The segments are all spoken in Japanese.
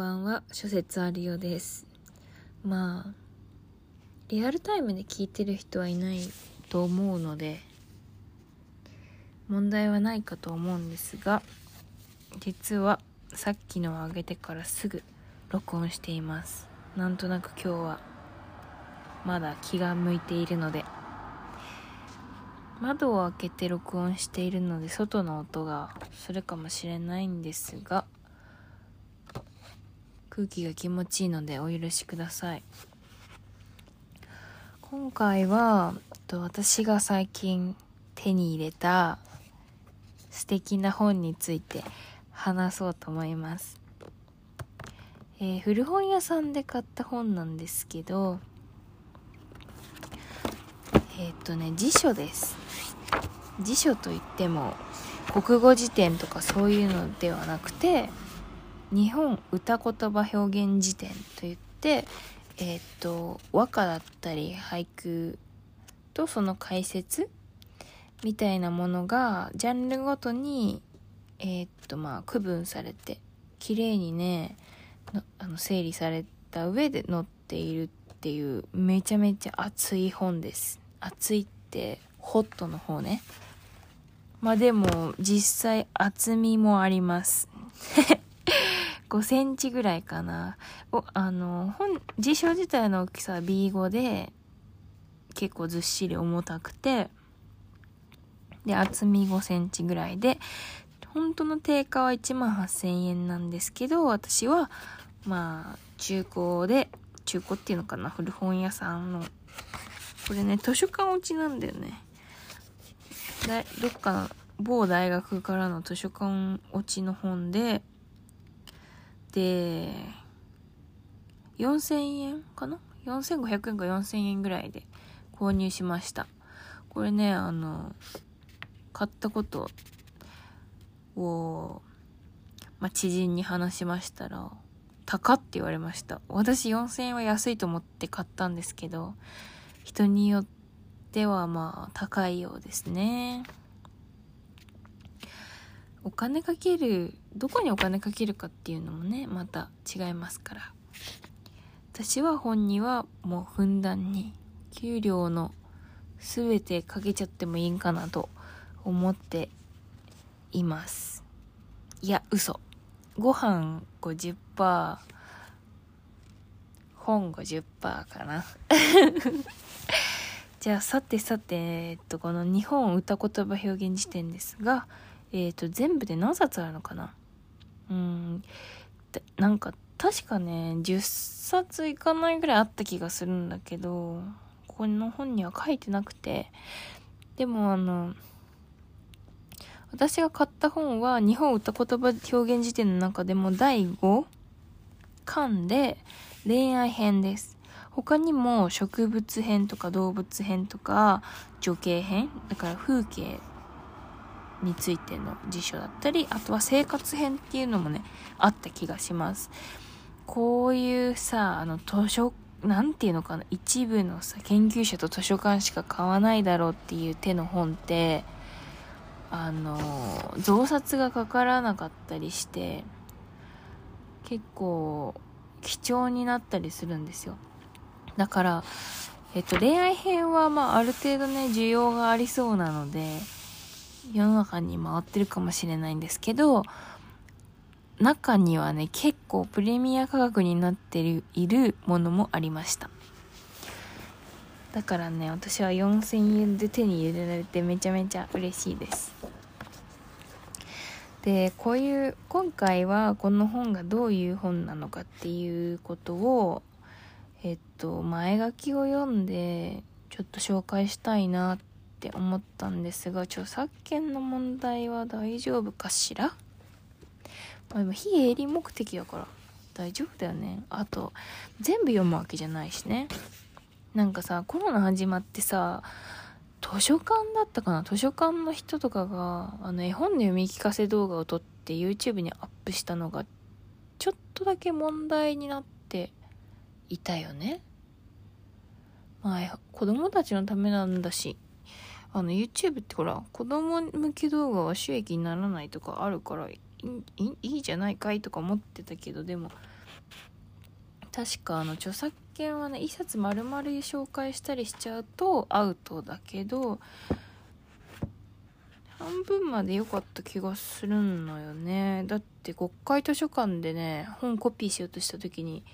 ばんは。諸説あるようです。まあリアルタイムで聞いてる人はいないと思うので問題はないかと思うんですが実はさっきのを上げてからすぐ録音しています。なんとなく今日はまだ気が向いているので窓を開けて録音しているので外の音がするかもしれないんですが空気が気持ちいいのでお許しください。今回は私が最近手に入れた素敵な本について話そうと思います、えー、古本屋さんで買った本なんですけどえっ、とね辞書です。辞書といっても国語辞典とかそういうのではなくて日本歌言葉表現辞典といってえっ、と和歌だったり俳句とその解説みたいなものがジャンルごとにえっ、とまあ区分されて綺麗にねあの整理された上で載っているっていうめちゃめちゃ熱い本です。熱いってホットの方ね。まあでも実際厚みもあります。5センチぐらいかな。おあの本辞書自体の大きさは B5 で結構ずっしり重たくてで厚み5センチぐらいで本当の定価は1万8000円なんですけど私はまあ中古で中古っていうのかな古本屋さんの。これね図書館落ちなんだよね。だどっかの某大学からの図書館落ちの本でで4000円かな？4500円か4000円ぐらいで購入しました。これねあの買ったことを、まあ、知人に話しましたら高って言われました。私4000円は安いと思って買ったんですけど人によってはまあ高いようですね。お金かけるどこにお金かけるかっていうのもねまた違いますから。私は本にはもうふんだんに給料の全てかけちゃってもいいんかなと思っています。いや嘘。ご飯50%本50%かな。じゃあさてさて、えっと、この日本歌言葉表現辞典ですが、えっと、全部で何冊あるのかな？うんなんか確かね10冊いかないぐらいあった気がするんだけどこの本には書いてなくて。でもあの私が買った本は日本歌言葉表現辞典の中でも第5巻で恋愛編です。他にも植物編とか動物編とか女系編だから風景についての辞書だったりあとは生活編っていうのもねあった気がします。こういうさあの図書なんていうのかな一部のさ研究者と図書館しか買わないだろうっていう手の本ってあの増刷がかからなかったりして結構貴重になったりするんですよ。だから、えっと、恋愛編は、まあ、ある程度ね、需要がありそうなので、世の中に回ってるかもしれないんですけど、中にはね、結構プレミア価格になっているものもありました。だからね、私は4000円で手に入れられてめちゃめちゃ嬉しいです。で、こういう、今回はこの本がどういう本なのかっていうことをえっと前書きを読んでちょっと紹介したいなっって思ったんですが著作権の問題は大丈夫かしら、まあ、でも非営利目的だから大丈夫だよね。あと全部読むわけじゃないしね。なんかさコロナ始まってさ図書館だったかな？図書館の人とかがあの絵本の読み聞かせ動画を撮って YouTube にアップしたのがちょっとだけ問題になっていたよね。まあ、子供たちのためなんだし、あの、YouTube ってほら、子供向け動画は収益にならないとかあるからいい、じゃないかいとか思ってたけど、でも、確かあの著作権はね一冊丸々紹介したりしちゃうとアウトだけど半分まで良かった気がするのよね。だって国会図書館でね本コピーしようとした時に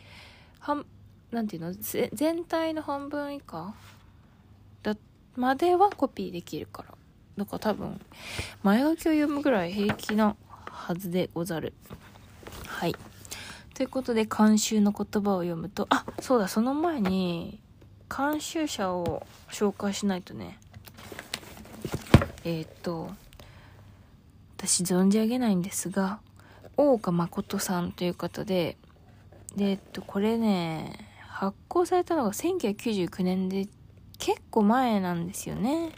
半なんていうの全体の半分以下まではコピーできるから。だから多分前書きを読むぐらい平気なはずでござる。はい。ということで監修の言葉を読むとあそうだその前に監修者を紹介しないとね。えー、っと私存じ上げないんですが大岡誠さんという方ででえっとこれね発行されたのが1999年で結構前なんですよね。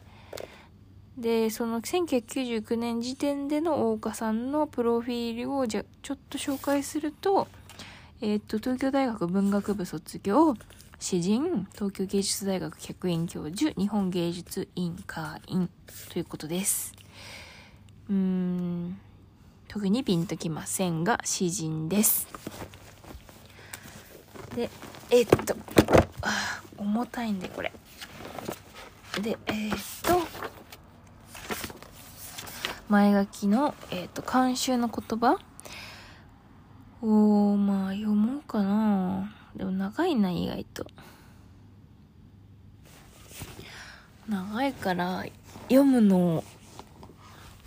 で、その1999年時点での大岡さんのプロフィールをじゃちょっと紹介すると、えー、っと、東京大学文学部卒業、詩人、東京芸術大学客員教授、日本芸術委員会員ということです。うーん、特にピンときませんが、詩人です。で、えっと、重たいんでこれ。で、えー、っと、前書きの、えー、っと、監修の言葉？を、まあ、読もうかな。でも長いな、意外と。長いから、読むの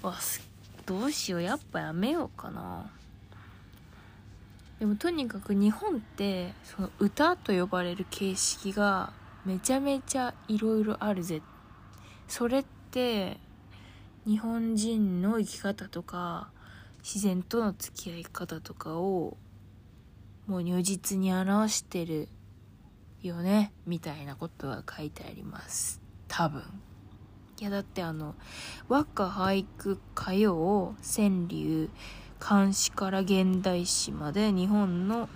は、どうしよう。やっぱやめようかな。でもとにかく日本ってその歌と呼ばれる形式がめちゃめちゃいろいろあるぜ。それって日本人の生き方とか自然との付き合い方とかをもう如実に表してるよねみたいなことが書いてあります。多分。いやだってあの和歌俳句歌謡川柳漢詩から現代詩まで日本の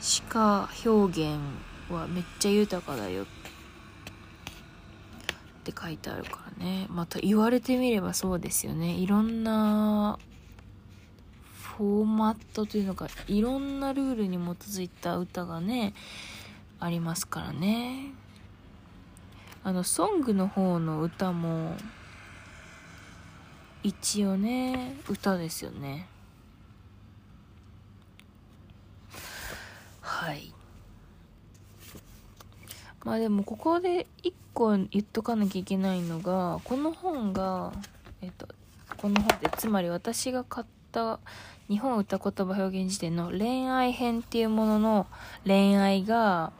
詩歌表現はめっちゃ豊かだよ。って書いてあるからね。また言われてみればそうですよね。いろんなフォーマットというのかいろんなルールに基づいた歌がねありますからね。あのソングの方の歌も一応ね歌ですよね。はい。まあでもここで一個言っとかなきゃいけないのがこの本がえっとこの本でつまり私が買った日本歌言葉表現辞典の恋愛編っていうものの恋愛が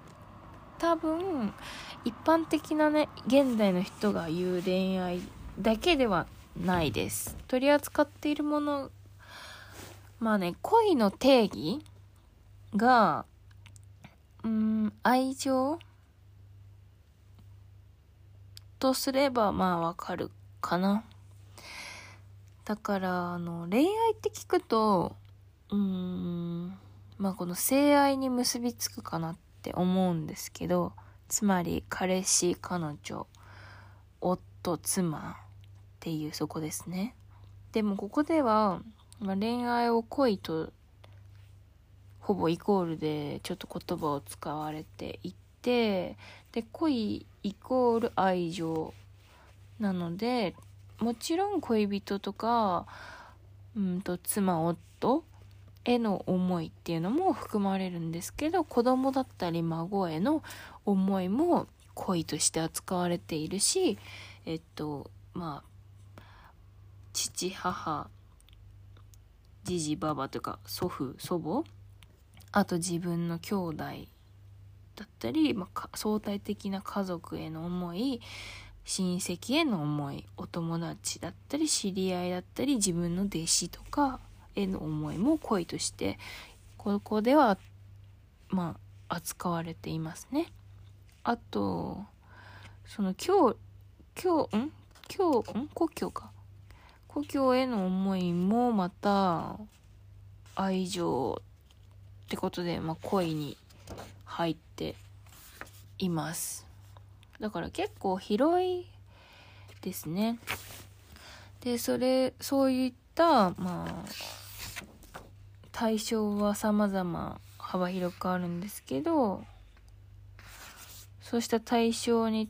多分一般的なね現代の人が言う恋愛だけではないです。取り扱っているもの、まあね、恋の定義が、うん、愛情とすればまあわかるかな。だから、あの、恋愛って聞くと、うーん、まあこの性愛に結びつくかなって思うんですけど、つまり彼氏、彼女、夫、妻、っていうそこですね。でもここでは、まあ、恋愛を恋とほぼイコールでちょっと言葉を使われていてで恋イコール愛情なのでもちろん恋人とかうんと妻夫への思いっていうのも含まれるんですけど子供だったり孫への思いも恋として扱われているしえっとまあ父母じじばばとか祖父祖母あと自分の兄弟だったり、まあ、相対的な家族への思い親戚への思いお友達だったり知り合いだったり自分の弟子とかへの思いも恋としてここではまあ扱われていますね。あとその今日今日ん？今日ん？故郷か。故郷への思いもまた愛情ってことで、まあ、恋に入っています。だから結構広いですね。でそれそういったまあ対象は様々幅広くあるんですけどそうした対象に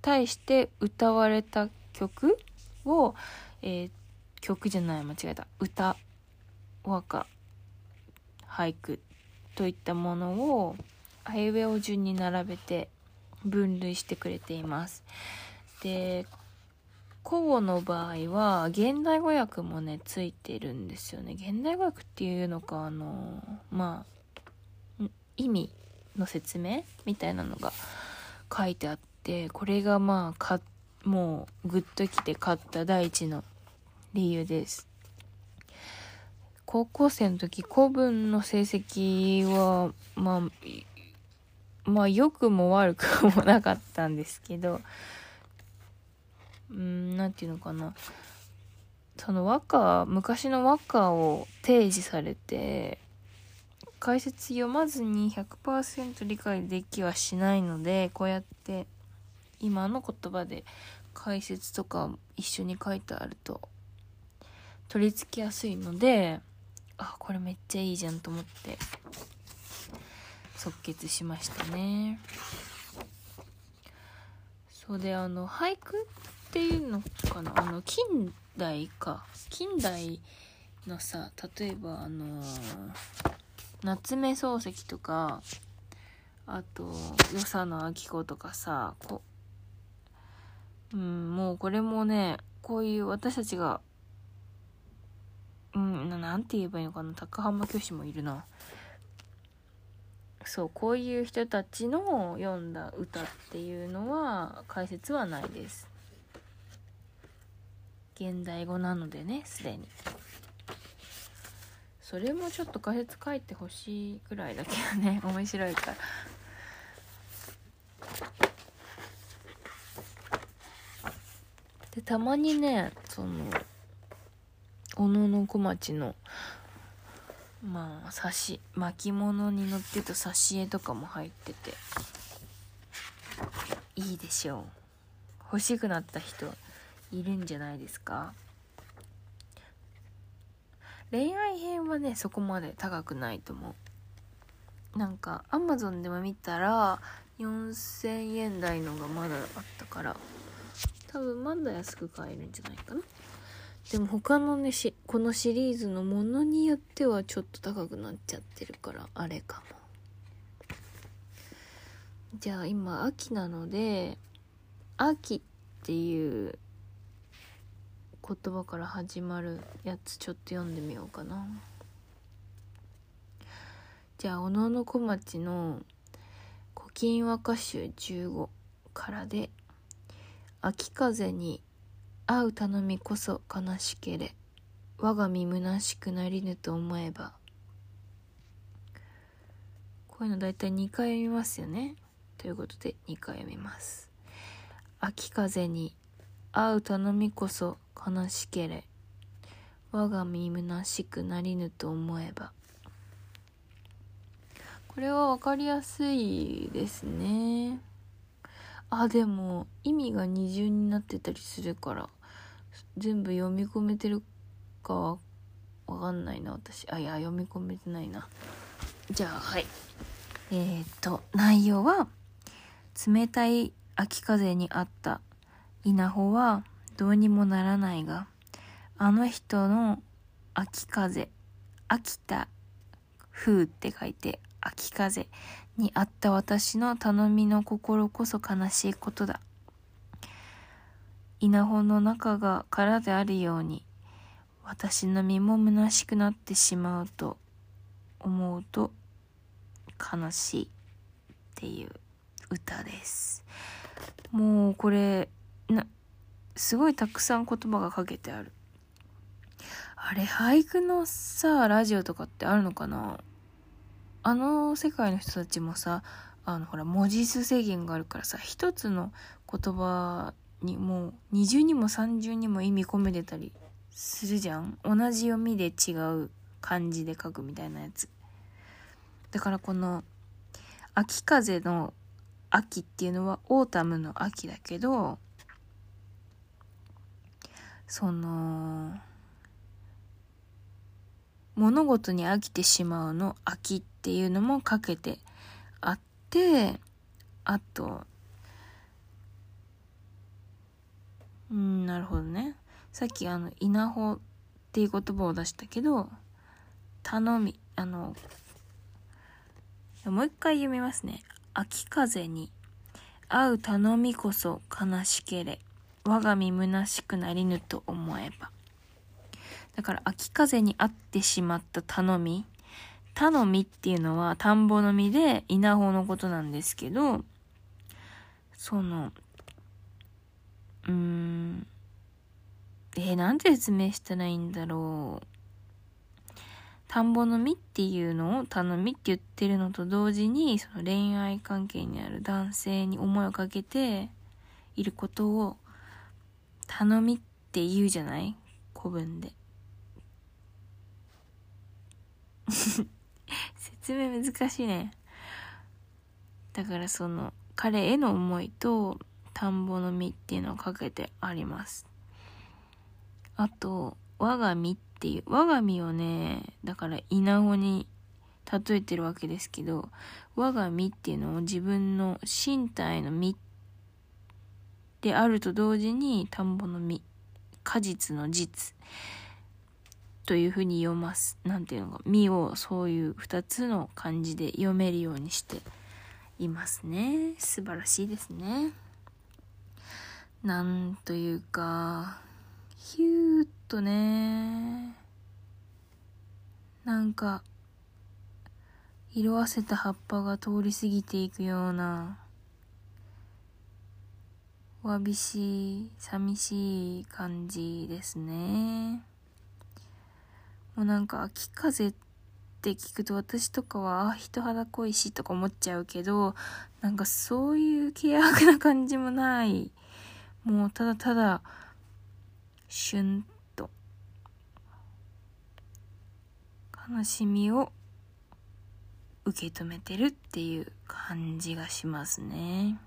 対して歌われた曲を、えー、曲じゃない間違えた。歌和歌俳句といったものをあいうえお順に並べて分類してくれています。で古語の場合は現代語訳もねついてるんですよね現代語訳っていうのかあのまあ意味の説明みたいなのが書いてあってこれがまあかもうグッときて買った第一の理由です高校生の時古文の成績はまあまあ良くも悪くもなかったんですけどうん何て言うのかな。その和歌昔の和歌を提示されて解説読まずに100%理解できはしないのでこうやって今の言葉で解説とか一緒に書いてあると取り付きやすいのであこれめっちゃいいじゃんと思って即決しましたね。そうであの俳句っていうのかな？あの近代か。近代のさ例えばあの夏目漱石とかあと与謝野明子とかさこうんもうこれもねこういう私たちがうんなんて言えばいいのかな？高浜教師もいるな。そうこういう人たちの読んだ歌っていうのは解説はないです。現代語なのでねすでに。それもちょっと解説書いてほしいくらいだけどね 面白いから。でたまにねその小野小町のまあ刺し巻物に乗ってた挿絵とかも入ってて。いいでしょう。欲しくなった人いるんじゃないですか。恋愛編はねそこまで高くないと思う。なんかアマゾンでも見たら4000円台のがまだあったから多分まだ安く買えるんじゃないかな。でも他のねしこのシリーズのものによってはちょっと高くなっちゃってるからあれかも。じゃあ今秋なので秋っていう言葉から始まるやつちょっと読んでみようかな。じゃあ小野小町の「古今和歌集15」からで「秋風に会う頼みこそ悲しけれ。我が身虚しくなりぬと思えば」こういうの大体2回読みますよね。ということで2回読みます。秋風に会う頼みこそ悲しけれ。我が身虚しくなりぬと思えば。これは分かりやすいですね。あでも意味が二重になってたりするから。全部読み込めてるかは分かんないな私。あいや読み込めてないな。じゃあはい。えー、っと内容は冷たい秋風にあった稲穂はどうにもならないが、あの人の秋風、秋田風って書いて秋風にあった私の頼みの心こそ悲しいことだ。稲穂の中が空であるように、私の身も虚しくなってしまうと思うと悲しいっていう歌です。もうこれ、な、すごいたくさん言葉がかけてある。あれ、俳句のさ、ラジオとかってあるのかな？あの世界の人たちもさ、あの、ほら、文字数制限があるからさ、一つの言葉にもう二重にも三重にも意味込めてたりするじゃん同じ読みで違う漢字で書くみたいなやつ。だからこの、秋風の秋っていうのは autumn の秋だけど、その物事に飽きてしまうの飽きってっていうのもかけてあってあとうんなるほどね。さっきあの稲穂っていう言葉を出したけど頼みあのもう一回読みますね。秋風に会う頼みこそ悲しけれ我が身虚しくなりぬと思えば。だから秋風に会ってしまった頼み頼みっていうのは田んぼの実で稲穂のことなんですけどそのうーん。えー、なんて説明したらいいんだろう。田んぼの実っていうのを頼みって言ってるのと同時にその恋愛関係にある男性に思いをかけていることを頼みって言うじゃない？古文で。説明難しいね。だからその彼への思いと田んぼの実っていうのをかけてありますあと我が身っていう我が身をねだから稲穂に例えてるわけですけど我が身っていうのを自分の身体の身であると同時に田んぼの実果実の実というふうに読ます。なんていうのか、実をそういう2つの漢字で読めるようにしていますね。素晴らしいですね。なんというか、ヒューッとね、なんか、色あせた葉っぱが通り過ぎていくような、わびしい、寂しい感じですね。もうなんか秋風って聞くと私とかは、あ、人肌濃いとか思っちゃうけど、なんかそういう険悪な感じもない。もうただただ、シュンと、悲しみを受け止めてるっていう感じがしますね。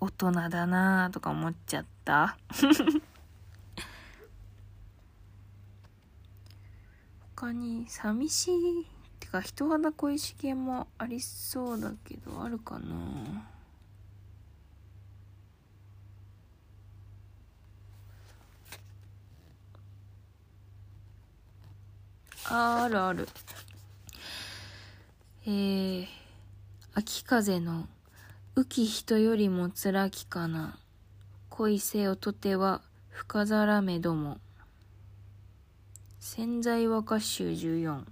大人だなぁとか思っちゃった。他に寂しいってか人肌恋しげもありそうだけどあるかなああるある。えー、秋風の浮き人よりも辛きかな。恋せよとては深ざらめども。潜在和歌集14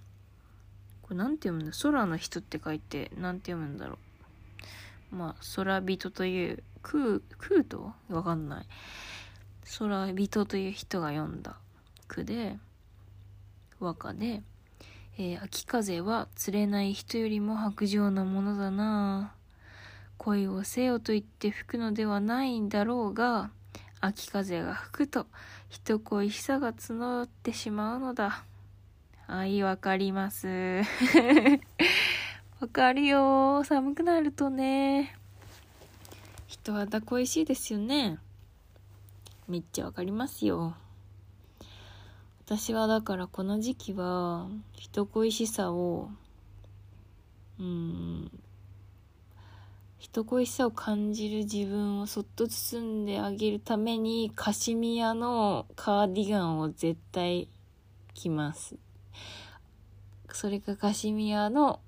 これなんて読むんだ？空の人って書いてなんて読むんだろう。まあ空人という空空と？わかんない。空人という人が読んだ句で和歌で、えー、秋風は釣れない人よりも白状なものだな恋をせよと言って吹くのではないんだろうが秋風が吹くと人恋しさが募ってしまうのだ。はい、わかります。わかるよ。寒くなるとね。人肌恋しいですよね。めっちゃわかりますよ。私はだからこの時期は人恋しさをうん人恋しさを感じる自分をそっと包んであげるためにカシミヤのカーディガンを絶対着ます。それかカシミヤの、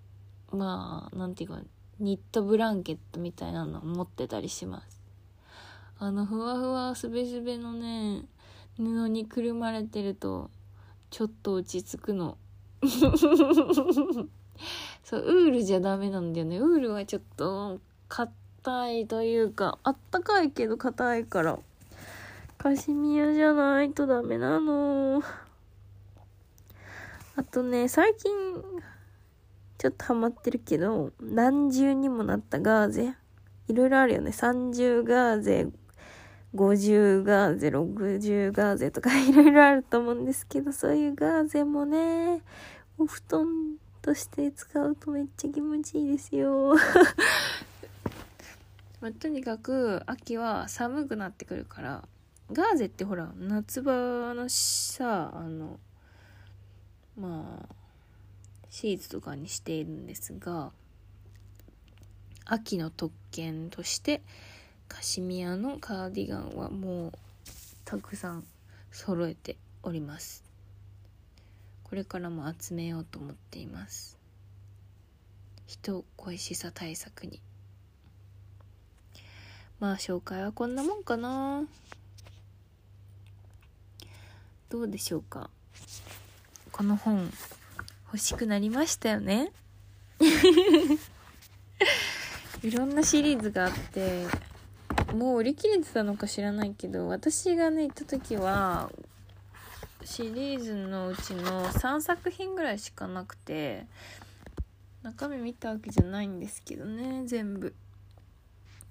まあ、なんていうか、ニットブランケットみたいなのを持ってたりします。あの、ふわふわすべすべのね、布にくるまれてると、ちょっと落ち着くの。そう、ウールじゃダメなんだよね。ウールはちょっと、硬いというか、あったかいけど硬いから。カシミヤじゃないとダメなの。あとね、最近、ちょっとハマってるけど、何重にもなったガーゼ。いろいろあるよね。30ガーゼ、50ガーゼ、60ガーゼとかいろいろあると思うんですけど、そういうガーゼもね、お布団として使うとめっちゃ気持ちいいですよ。まあ、とにかく秋は寒くなってくるからガーゼってほら夏場のさあのまあシーツとかにしているんですが秋の特権としてカシミヤのカーディガンはもうたくさん揃えております。これからも集めようと思っています。人恋しさ対策に。まあ紹介はこんなもんかな。どうでしょうか。この本欲しくなりましたよね。いろんなシリーズがあってもう売り切れてたのか知らないけど私がね行った時はシリーズのうちの3作品ぐらいしかなくて中身見たわけじゃないんですけどね全部。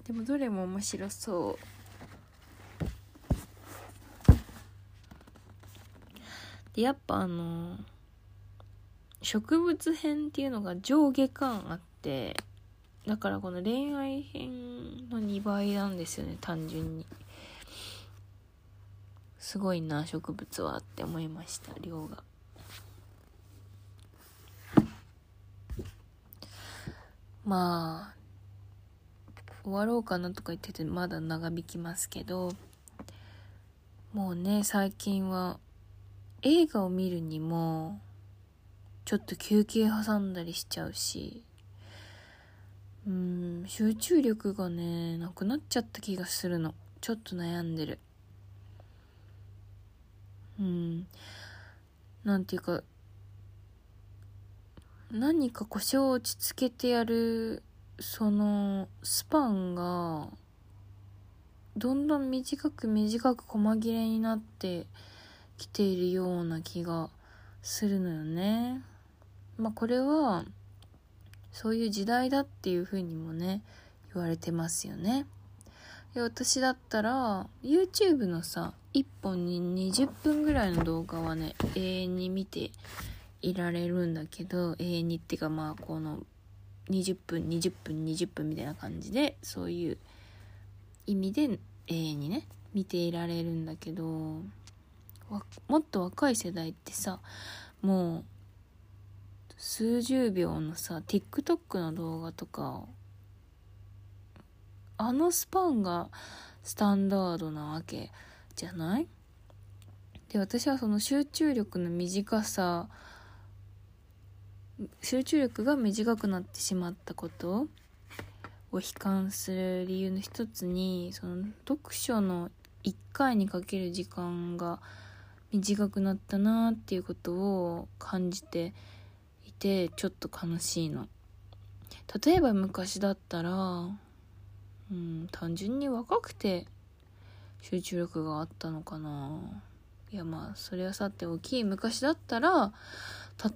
でもどれも面白そう。でやっぱあの植物編っていうのが上下感あってだからこの恋愛編の2倍なんですよね単純に。すごいな植物はって思いました量が。まあ終わろうかなとか言っててまだ長引きますけどもうね最近は映画を見るにもちょっと休憩挟んだりしちゃうし。うん集中力がねなくなっちゃった気がするの。ちょっと悩んでる。うん。なんていうか何か腰を落ち着けてやるそのスパンがどんどん短く短く細切れになってきているような気がするのよね。まあこれはそういう時代だっていう風にもね言われてますよね。で私だったら YouTube のさ1本に20分ぐらいの動画はね永遠に見ていられるんだけど永遠にっていうかまあこの20分20分20分みたいな感じでそういう意味で永遠にね見ていられるんだけどもっと若い世代ってさもう数十秒のさ TikTok の動画とかあのスパンがスタンダードなわけじゃない？で私はその集中力の短さ集中力が短くなってしまったことを悲観する理由の一つにその読書の1回にかける時間が短くなったなっていうことを感じててちょっと悲しいの。例えば昔だったら、うん、単純に若くて集中力があったのかないやまあそれはさて大き昔だったら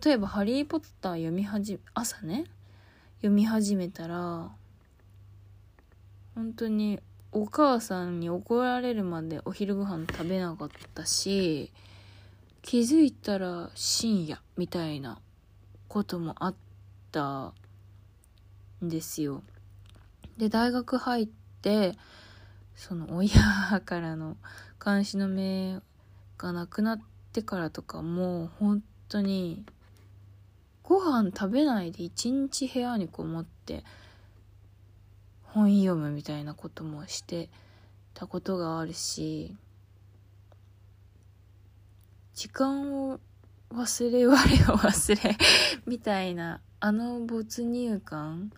例えば「ハリー・ポッター」読み始め朝ね読み始めたら本当にお母さんに怒られるまでお昼ご飯食べなかったし気づいたら深夜みたいなこともあったんですよ。で大学入ってその親からの監視の目がなくなってからとかもう本当にご飯食べないで一日部屋にこもって本読むみたいなこともしてたことがあるし時間を忘れ我を忘れみたいなあの没入感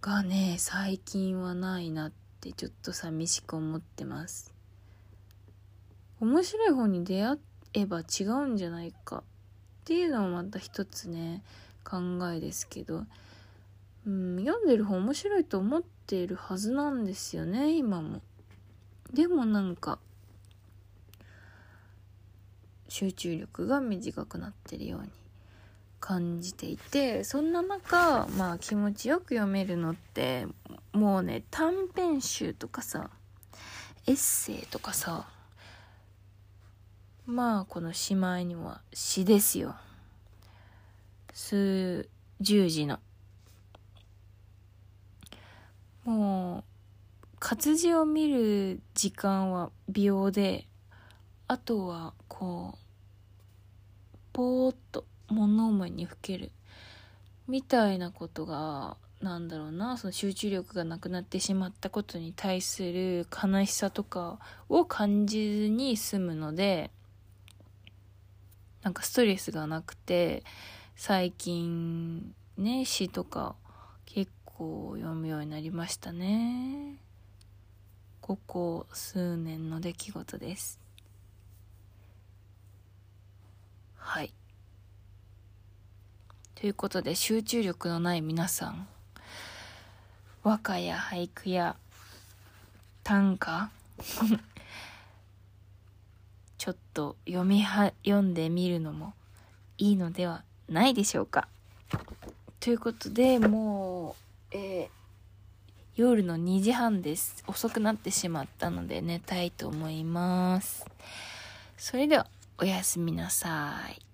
がね最近はないなってちょっと寂しく思ってます面白い本に出会えば違うんじゃないかっていうのもまた一つね考えですけど、うん、読んでる本面白いと思っているはずなんですよね今も。でもなんか集中力が短くなってるように感じていてそんな中まあ気持ちよく読めるのってもうね短編集とかさエッセイとかさまあこのしまいには詩ですよ。数十時の。もう活字を見る時間は秒であとはこうぽーっと物思いにふけるみたいなことがなんだろうなその集中力がなくなってしまったことに対する悲しさとかを感じずに済むのでなんかストレスがなくて最近ね詩とか結構読むようになりましたね。ここ数年の出来事です。はいということで集中力のない皆さん和歌や俳句や短歌 ちょっと読みは読んでみるのもいいのではないでしょうか。ということでもう、えー、夜の2時半です。遅くなってしまったので寝たいと思います。それではおやすみなさい。